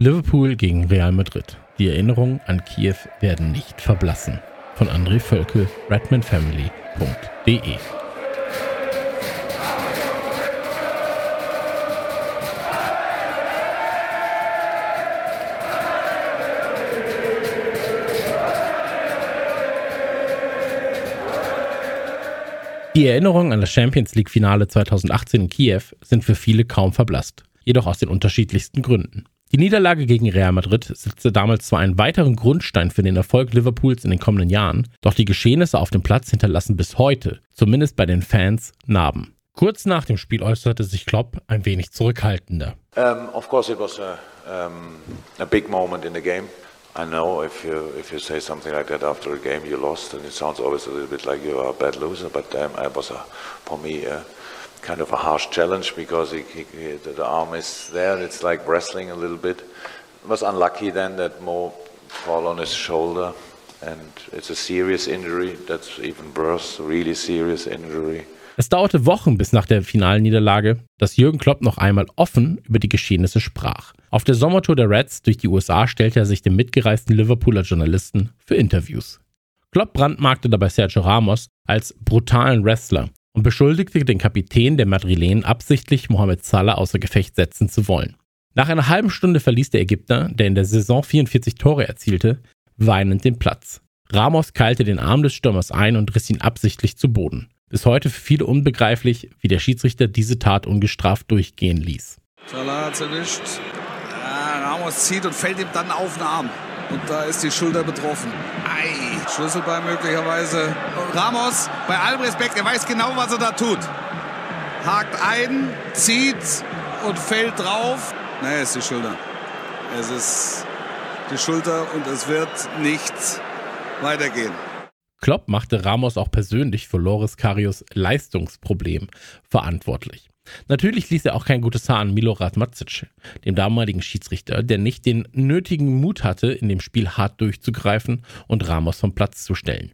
Liverpool gegen Real Madrid. Die Erinnerungen an Kiew werden nicht verblassen. Von André Völkel, redmanfamily.de Die Erinnerungen an das Champions League-Finale 2018 in Kiew sind für viele kaum verblasst, jedoch aus den unterschiedlichsten Gründen. Die Niederlage gegen Real Madrid setzte damals zwar einen weiteren Grundstein für den Erfolg Liverpools in den kommenden Jahren, doch die Geschehnisse auf dem Platz hinterlassen bis heute, zumindest bei den Fans, Narben. Kurz nach dem Spiel äußerte sich Klopp ein wenig zurückhaltender. Um, of course it was a, um, a big moment in the game. I know if you if you say something like that after a game you lost, and it sounds always a little bit like you are a bad loser. But um, it was a, for me a, kind of a harsh challenge because he, he, he, the arm is there. It's like wrestling a little bit. It was unlucky then that Mo fall on his shoulder, and it's a serious injury. That's even worse, really serious injury. Es dauerte Wochen bis nach der finalen Niederlage, dass Jürgen Klopp noch einmal offen über die Geschehnisse sprach. Auf der Sommertour der Reds durch die USA stellte er sich dem mitgereisten Liverpooler Journalisten für Interviews. Klopp brandmarkte dabei Sergio Ramos als brutalen Wrestler und beschuldigte den Kapitän der Madrilen absichtlich Mohamed Salah außer Gefecht setzen zu wollen. Nach einer halben Stunde verließ der Ägypter, der in der Saison 44 Tore erzielte, weinend den Platz. Ramos keilte den Arm des Stürmers ein und riss ihn absichtlich zu Boden. Bis heute für viele unbegreiflich, wie der Schiedsrichter diese Tat ungestraft durchgehen ließ. Salah hat erwischt. Ja, Ramos zieht und fällt ihm dann auf den Arm. Und da ist die Schulter betroffen. Ei, Schlüsselbein möglicherweise. Ramos, bei allem Respekt, er weiß genau, was er da tut. Hakt ein, zieht und fällt drauf. Nee, ist die Schulter. Es ist die Schulter und es wird nicht weitergehen. Klopp machte Ramos auch persönlich für Loris Karius Leistungsproblem verantwortlich. Natürlich ließ er auch kein gutes Haar an Milorad Macic, dem damaligen Schiedsrichter, der nicht den nötigen Mut hatte, in dem Spiel hart durchzugreifen und Ramos vom Platz zu stellen.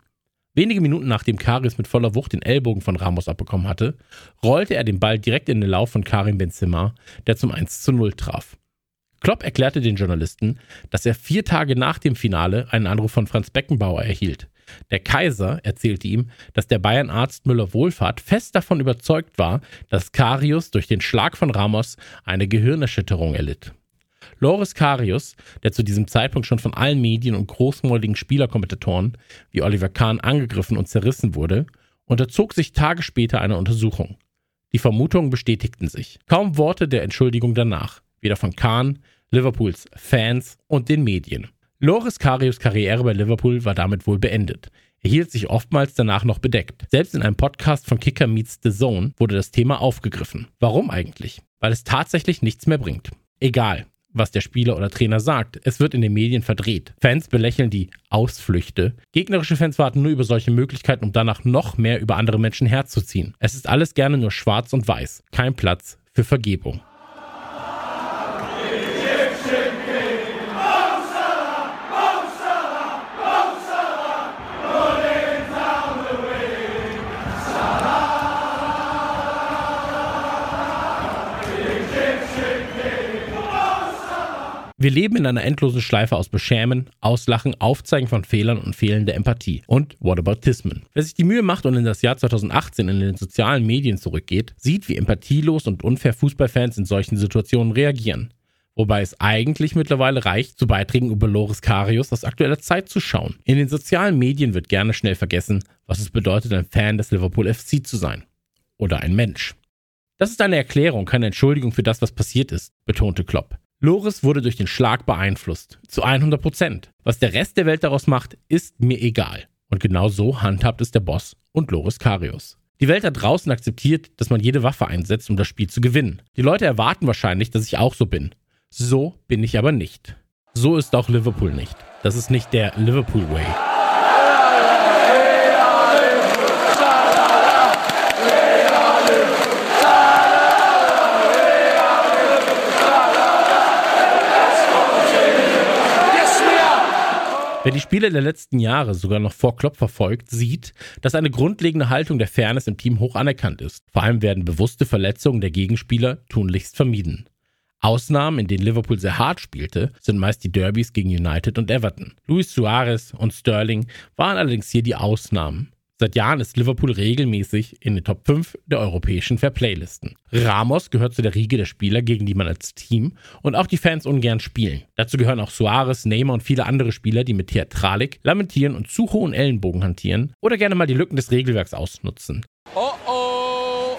Wenige Minuten nachdem Karius mit voller Wucht den Ellbogen von Ramos abbekommen hatte, rollte er den Ball direkt in den Lauf von Karim Benzema, der zum 1 zu 0 traf. Klopp erklärte den Journalisten, dass er vier Tage nach dem Finale einen Anruf von Franz Beckenbauer erhielt. Der Kaiser erzählte ihm, dass der Bayernarzt Müller-Wohlfahrt fest davon überzeugt war, dass Karius durch den Schlag von Ramos eine Gehirnerschütterung erlitt. Loris Karius, der zu diesem Zeitpunkt schon von allen Medien und großmäuligen Spielerkommentatoren wie Oliver Kahn angegriffen und zerrissen wurde, unterzog sich Tage später einer Untersuchung. Die Vermutungen bestätigten sich. Kaum Worte der Entschuldigung danach, weder von Kahn, Liverpools Fans und den Medien. Loris Karius Karriere bei Liverpool war damit wohl beendet. Er hielt sich oftmals danach noch bedeckt. Selbst in einem Podcast von Kicker Meets The Zone wurde das Thema aufgegriffen. Warum eigentlich? Weil es tatsächlich nichts mehr bringt. Egal, was der Spieler oder Trainer sagt, es wird in den Medien verdreht. Fans belächeln die Ausflüchte. Gegnerische Fans warten nur über solche Möglichkeiten, um danach noch mehr über andere Menschen herzuziehen. Es ist alles gerne nur schwarz und weiß. Kein Platz für Vergebung. Wir leben in einer endlosen Schleife aus Beschämen, Auslachen, Aufzeigen von Fehlern und fehlender Empathie. Und Whataboutismen. Wer sich die Mühe macht und in das Jahr 2018 in den sozialen Medien zurückgeht, sieht, wie empathielos und unfair Fußballfans in solchen Situationen reagieren. Wobei es eigentlich mittlerweile reicht, zu Beiträgen über Loris Karius aus aktueller Zeit zu schauen. In den sozialen Medien wird gerne schnell vergessen, was es bedeutet, ein Fan des Liverpool FC zu sein. Oder ein Mensch. Das ist eine Erklärung, keine Entschuldigung für das, was passiert ist, betonte Klopp. Loris wurde durch den Schlag beeinflusst. Zu 100 Prozent. Was der Rest der Welt daraus macht, ist mir egal. Und genau so handhabt es der Boss und Loris Karius. Die Welt da draußen akzeptiert, dass man jede Waffe einsetzt, um das Spiel zu gewinnen. Die Leute erwarten wahrscheinlich, dass ich auch so bin. So bin ich aber nicht. So ist auch Liverpool nicht. Das ist nicht der Liverpool Way. Wer die Spiele der letzten Jahre sogar noch vor Klopp verfolgt, sieht, dass eine grundlegende Haltung der Fairness im Team hoch anerkannt ist. Vor allem werden bewusste Verletzungen der Gegenspieler tunlichst vermieden. Ausnahmen, in denen Liverpool sehr hart spielte, sind meist die Derbys gegen United und Everton. Luis Suarez und Sterling waren allerdings hier die Ausnahmen. Seit Jahren ist Liverpool regelmäßig in den Top 5 der europäischen Fairplay-Listen. Ramos gehört zu der Riege der Spieler, gegen die man als Team und auch die Fans ungern spielen. Dazu gehören auch Suarez, Neymar und viele andere Spieler, die mit Theatralik, Lamentieren und zu hohen Ellenbogen hantieren oder gerne mal die Lücken des Regelwerks ausnutzen. Oh oh!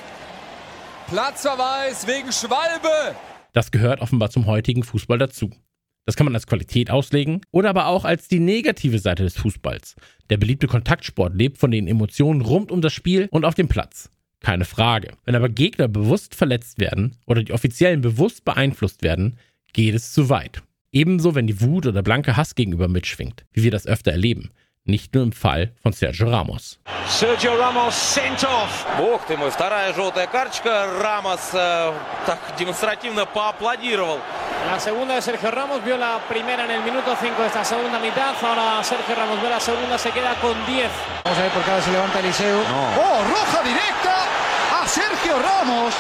Platzverweis wegen Schwalbe! Das gehört offenbar zum heutigen Fußball dazu. Das kann man als Qualität auslegen oder aber auch als die negative Seite des Fußballs. Der beliebte Kontaktsport lebt von den Emotionen rund um das Spiel und auf dem Platz. Keine Frage. Wenn aber Gegner bewusst verletzt werden oder die Offiziellen bewusst beeinflusst werden, geht es zu weit. Ebenso, wenn die Wut oder blanke Hass gegenüber mitschwingt, wie wir das öfter erleben. Nicht nur im Fall von Sergio Ramos. Sergio Ramos sent off. Бог ты мой, вторая желтая карточка. Рамос э, так демонстративно поаплодировал. La segunda de Sergio Ramos vio la primera en el minuto 5 de esta segunda mitad. Ahora Sergio Ramos ve la segunda, se queda con 10. Vamos a ver por qué ahora se levanta Eliseo. ¡Oh, roja directa a Sergio Ramos!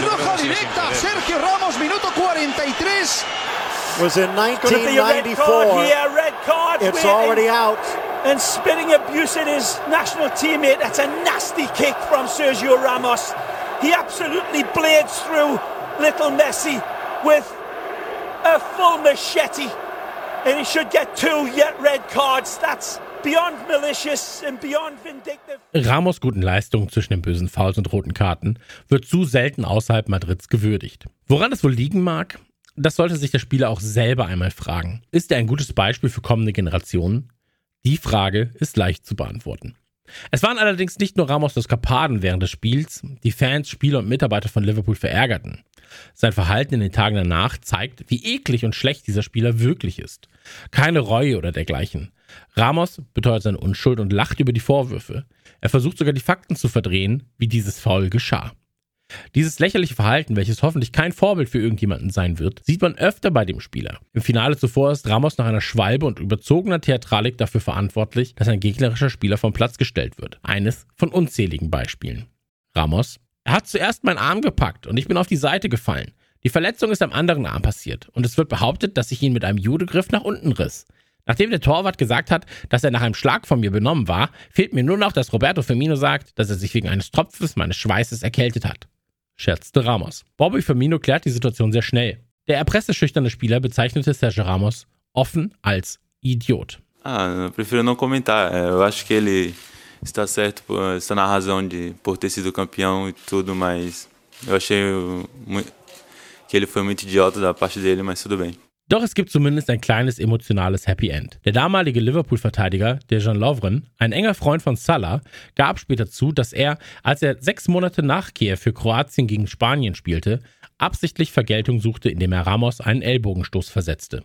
Roja directa a Sergio Ramos, minuto 43. Was in Could it be a red card 1994. here? Red card. It's waiting. already out. And spitting abuse at his national teammate. That's a nasty kick from Sergio Ramos. He absolutely blades through little Messi with a full machete. And he should get two yet red cards. That's beyond malicious and beyond vindictive. Ramos' guten Leistungen zwischen den bösen Fouls und roten Karten wird zu selten außerhalb Madrids gewürdigt. Woran es wohl liegen mag? Das sollte sich der Spieler auch selber einmal fragen. Ist er ein gutes Beispiel für kommende Generationen? Die Frage ist leicht zu beantworten. Es waren allerdings nicht nur Ramos Eskapaden während des Spiels, die Fans, Spieler und Mitarbeiter von Liverpool verärgerten. Sein Verhalten in den Tagen danach zeigt, wie eklig und schlecht dieser Spieler wirklich ist. Keine Reue oder dergleichen. Ramos beteuert seine Unschuld und lacht über die Vorwürfe. Er versucht sogar die Fakten zu verdrehen, wie dieses Foul geschah. Dieses lächerliche Verhalten, welches hoffentlich kein Vorbild für irgendjemanden sein wird, sieht man öfter bei dem Spieler. Im Finale zuvor ist Ramos nach einer Schwalbe und überzogener Theatralik dafür verantwortlich, dass ein gegnerischer Spieler vom Platz gestellt wird. Eines von unzähligen Beispielen. Ramos, er hat zuerst meinen Arm gepackt und ich bin auf die Seite gefallen. Die Verletzung ist am anderen Arm passiert und es wird behauptet, dass ich ihn mit einem Judegriff nach unten riss. Nachdem der Torwart gesagt hat, dass er nach einem Schlag von mir benommen war, fehlt mir nur noch, dass Roberto Firmino sagt, dass er sich wegen eines Tropfens meines Schweißes erkältet hat scherzte Ramos. Bobby Firmino klärt die Situation sehr schnell. Der erpresseschüchterne Spieler bezeichnete Sergio Ramos offen als Idiot. Ah, prefiro não comentar. Eu acho que ele está certo, está na razão de por ter sido campeão e tudo, mas eu achei que ele foi muito idiota da parte dele, mas tudo bem. Doch es gibt zumindest ein kleines emotionales Happy End. Der damalige Liverpool-Verteidiger, Dejan Lovren, ein enger Freund von Salah, gab später zu, dass er, als er sechs Monate nach Kiew für Kroatien gegen Spanien spielte, absichtlich Vergeltung suchte, indem er Ramos einen Ellbogenstoß versetzte.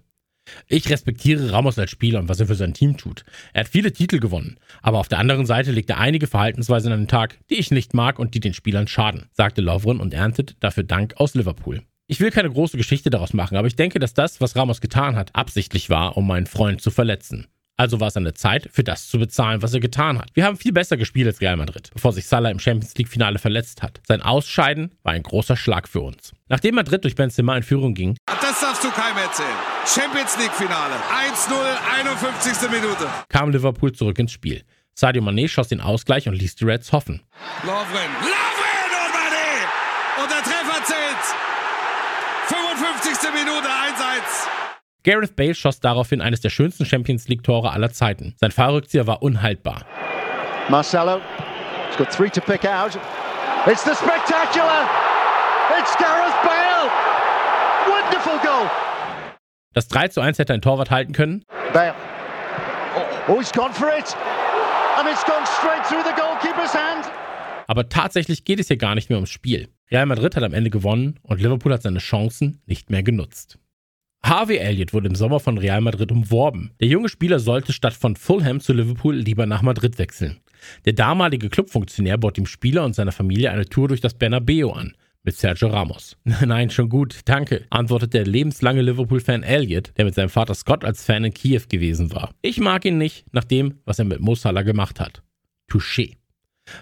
Ich respektiere Ramos als Spieler und was er für sein Team tut. Er hat viele Titel gewonnen, aber auf der anderen Seite legt er einige Verhaltensweisen an den Tag, die ich nicht mag und die den Spielern schaden, sagte Lovren und erntet dafür Dank aus Liverpool. Ich will keine große Geschichte daraus machen, aber ich denke, dass das, was Ramos getan hat, absichtlich war, um meinen Freund zu verletzen. Also war es an der Zeit, für das zu bezahlen, was er getan hat. Wir haben viel besser gespielt als Real Madrid, bevor sich Salah im Champions League-Finale verletzt hat. Sein Ausscheiden war ein großer Schlag für uns. Nachdem Madrid durch Benzema in Führung ging, Das darfst du keinem erzählen. Champions League Finale. 1-0, 51. Minute. kam Liverpool zurück ins Spiel. Sadio Mané schoss den Ausgleich und ließ die Reds hoffen. Lovren. Lovren und Mané. Und der Treffer zählt. 55. Minute 1-1. Gareth Bale schoss daraufhin eines der schönsten Champions League-Tore aller Zeiten. Sein Fallrückzieher war unhaltbar. Marcelo. He's got three to pick out. It's the spectacular. It's Gareth Bale. Wonderful goal. Das 3 zu 1 hätte ein Torwart halten können, Bale. Oh, oh, he's gone for it. And it's gone straight through the goalkeeper's hand. aber tatsächlich geht es hier gar nicht mehr ums Spiel. Real Madrid hat am Ende gewonnen und Liverpool hat seine Chancen nicht mehr genutzt. Harvey Elliott wurde im Sommer von Real Madrid umworben. Der junge Spieler sollte statt von Fulham zu Liverpool lieber nach Madrid wechseln. Der damalige Clubfunktionär bot dem Spieler und seiner Familie eine Tour durch das Bernabeu an. Mit Sergio Ramos. Nein, schon gut, danke, antwortete der lebenslange Liverpool-Fan Elliott, der mit seinem Vater Scott als Fan in Kiew gewesen war. Ich mag ihn nicht, nach dem, was er mit Mo Salah gemacht hat. Touché.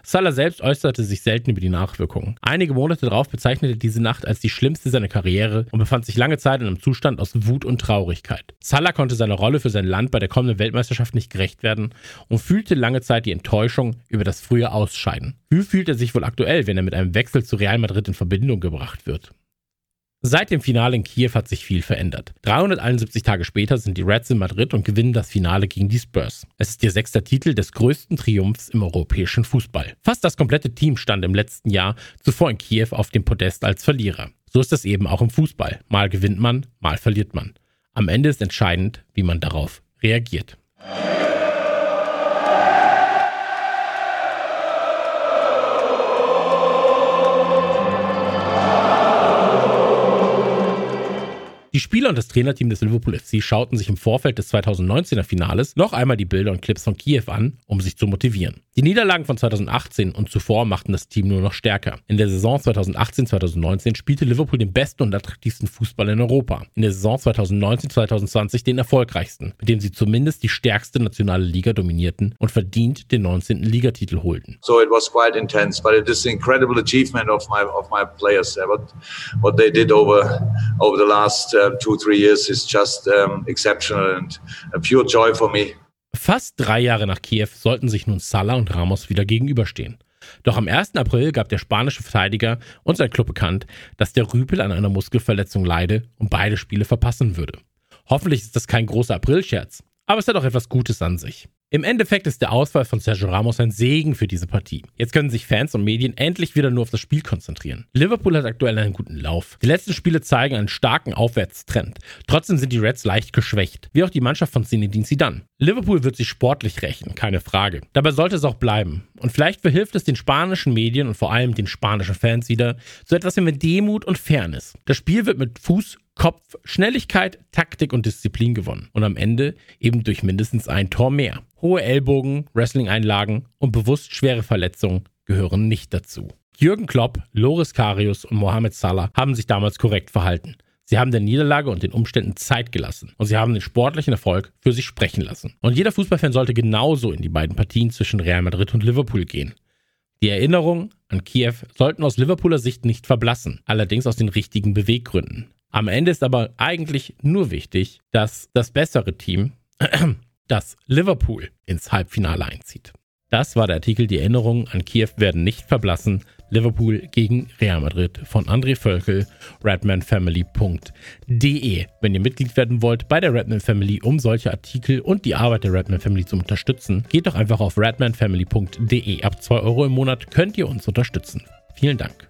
Salah selbst äußerte sich selten über die Nachwirkungen. Einige Monate darauf bezeichnete diese Nacht als die schlimmste seiner Karriere und befand sich lange Zeit in einem Zustand aus Wut und Traurigkeit. Salah konnte seiner Rolle für sein Land bei der kommenden Weltmeisterschaft nicht gerecht werden und fühlte lange Zeit die Enttäuschung über das frühe Ausscheiden. Wie fühlt er sich wohl aktuell, wenn er mit einem Wechsel zu Real Madrid in Verbindung gebracht wird? Seit dem Finale in Kiew hat sich viel verändert. 371 Tage später sind die Reds in Madrid und gewinnen das Finale gegen die Spurs. Es ist ihr sechster Titel des größten Triumphs im europäischen Fußball. Fast das komplette Team stand im letzten Jahr zuvor in Kiew auf dem Podest als Verlierer. So ist es eben auch im Fußball. Mal gewinnt man, mal verliert man. Am Ende ist entscheidend, wie man darauf reagiert. Die Spieler und das Trainerteam des Liverpool FC schauten sich im Vorfeld des 2019er Finales noch einmal die Bilder und Clips von Kiew an, um sich zu motivieren. Die Niederlagen von 2018 und zuvor machten das Team nur noch stärker. In der Saison 2018-2019 spielte Liverpool den besten und attraktivsten Fußball in Europa. In der Saison 2019-2020 den erfolgreichsten, mit dem sie zumindest die stärkste nationale Liga dominierten und verdient den 19. Ligatitel holten. So it was quite intense, but it is an incredible achievement of my of my players. What what they did over over the last uh, two three years is just um, exceptional and a pure joy for me. Fast drei Jahre nach Kiew sollten sich nun Salah und Ramos wieder gegenüberstehen. Doch am 1. April gab der spanische Verteidiger und sein Club bekannt, dass der Rüpel an einer Muskelverletzung leide und beide Spiele verpassen würde. Hoffentlich ist das kein großer Aprilscherz, aber es hat auch etwas Gutes an sich. Im Endeffekt ist der Ausfall von Sergio Ramos ein Segen für diese Partie. Jetzt können sich Fans und Medien endlich wieder nur auf das Spiel konzentrieren. Liverpool hat aktuell einen guten Lauf. Die letzten Spiele zeigen einen starken Aufwärtstrend. Trotzdem sind die Reds leicht geschwächt, wie auch die Mannschaft von Zinedine Zidane. Liverpool wird sich sportlich rächen, keine Frage. Dabei sollte es auch bleiben. Und vielleicht verhilft es den spanischen Medien und vor allem den spanischen Fans wieder zu etwas mehr Demut und Fairness. Das Spiel wird mit Fuß Kopf, Schnelligkeit, Taktik und Disziplin gewonnen. Und am Ende eben durch mindestens ein Tor mehr. Hohe Ellbogen, Wrestling-Einlagen und bewusst schwere Verletzungen gehören nicht dazu. Jürgen Klopp, Loris Karius und Mohamed Salah haben sich damals korrekt verhalten. Sie haben der Niederlage und den Umständen Zeit gelassen und sie haben den sportlichen Erfolg für sich sprechen lassen. Und jeder Fußballfan sollte genauso in die beiden Partien zwischen Real Madrid und Liverpool gehen. Die Erinnerungen an Kiew sollten aus Liverpooler Sicht nicht verblassen, allerdings aus den richtigen Beweggründen. Am Ende ist aber eigentlich nur wichtig, dass das bessere Team, das Liverpool, ins Halbfinale einzieht. Das war der Artikel Die Erinnerungen an Kiew werden nicht verblassen. Liverpool gegen Real Madrid von André Völkel, redmanfamily.de. Wenn ihr Mitglied werden wollt bei der Redman Family, um solche Artikel und die Arbeit der Redman Family zu unterstützen, geht doch einfach auf redmanfamily.de. Ab 2 Euro im Monat könnt ihr uns unterstützen. Vielen Dank.